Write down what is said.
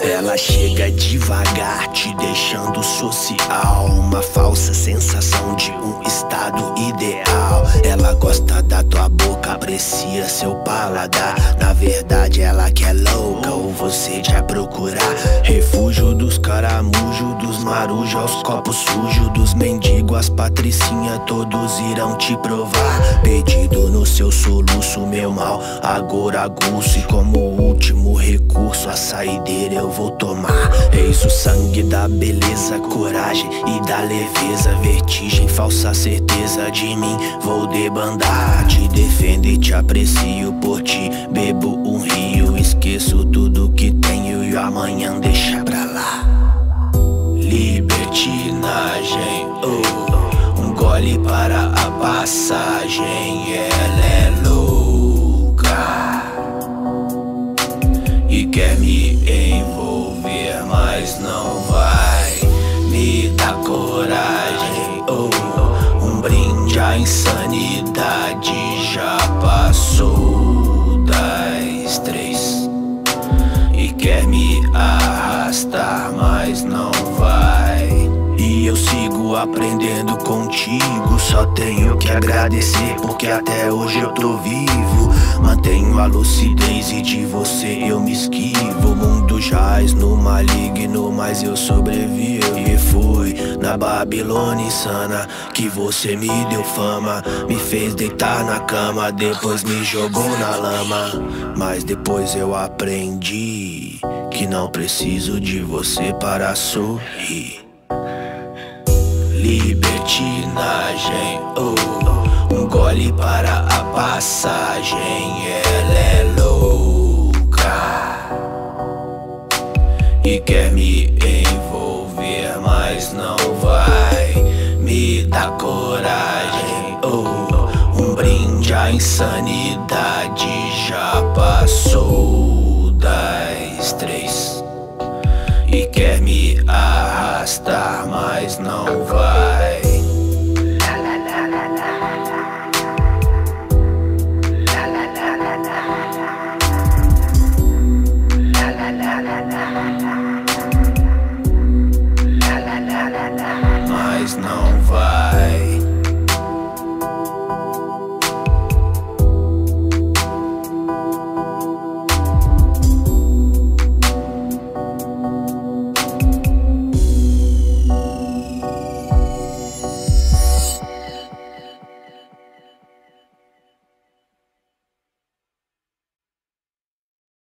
Ela chega devagar, deixando social. Uma falsa sensação de um estado ideal. Ela gosta da tua boca, aprecia seu paladar. Na verdade, ela que é louca, ou você quer procurar. Marujos aos copos sujos, dos mendigos, as patricinha, todos irão te provar. Pedido no seu soluço, meu mal, agora aguço. E como último recurso, a saideira eu vou tomar. Eis o sangue da beleza, coragem e da leveza. Vertigem, falsa certeza de mim, vou debandar. Te defendo e te aprecio por ti. Bebo um rio, esqueço tudo que tenho e amanhã deixa Oh, um gole para a passagem. Ela é louca e quer me envolver, mas não vai me dar coragem. Oh, um brinde à insanidade já passou das três e quer me arrastar, mas não vai. Eu sigo aprendendo contigo. Só tenho que agradecer, porque até hoje eu tô vivo. Mantenho a lucidez e de você eu me esquivo. O mundo jaz no maligno, mas eu sobrevivo. E foi na Babilônia insana que você me deu fama. Me fez deitar na cama, depois me jogou na lama. Mas depois eu aprendi que não preciso de você para sorrir. Libertinagem, oh, um gole para a passagem. Ela é louca e quer me envolver, mas não vai me dar coragem. Oh, um brinde à insanidade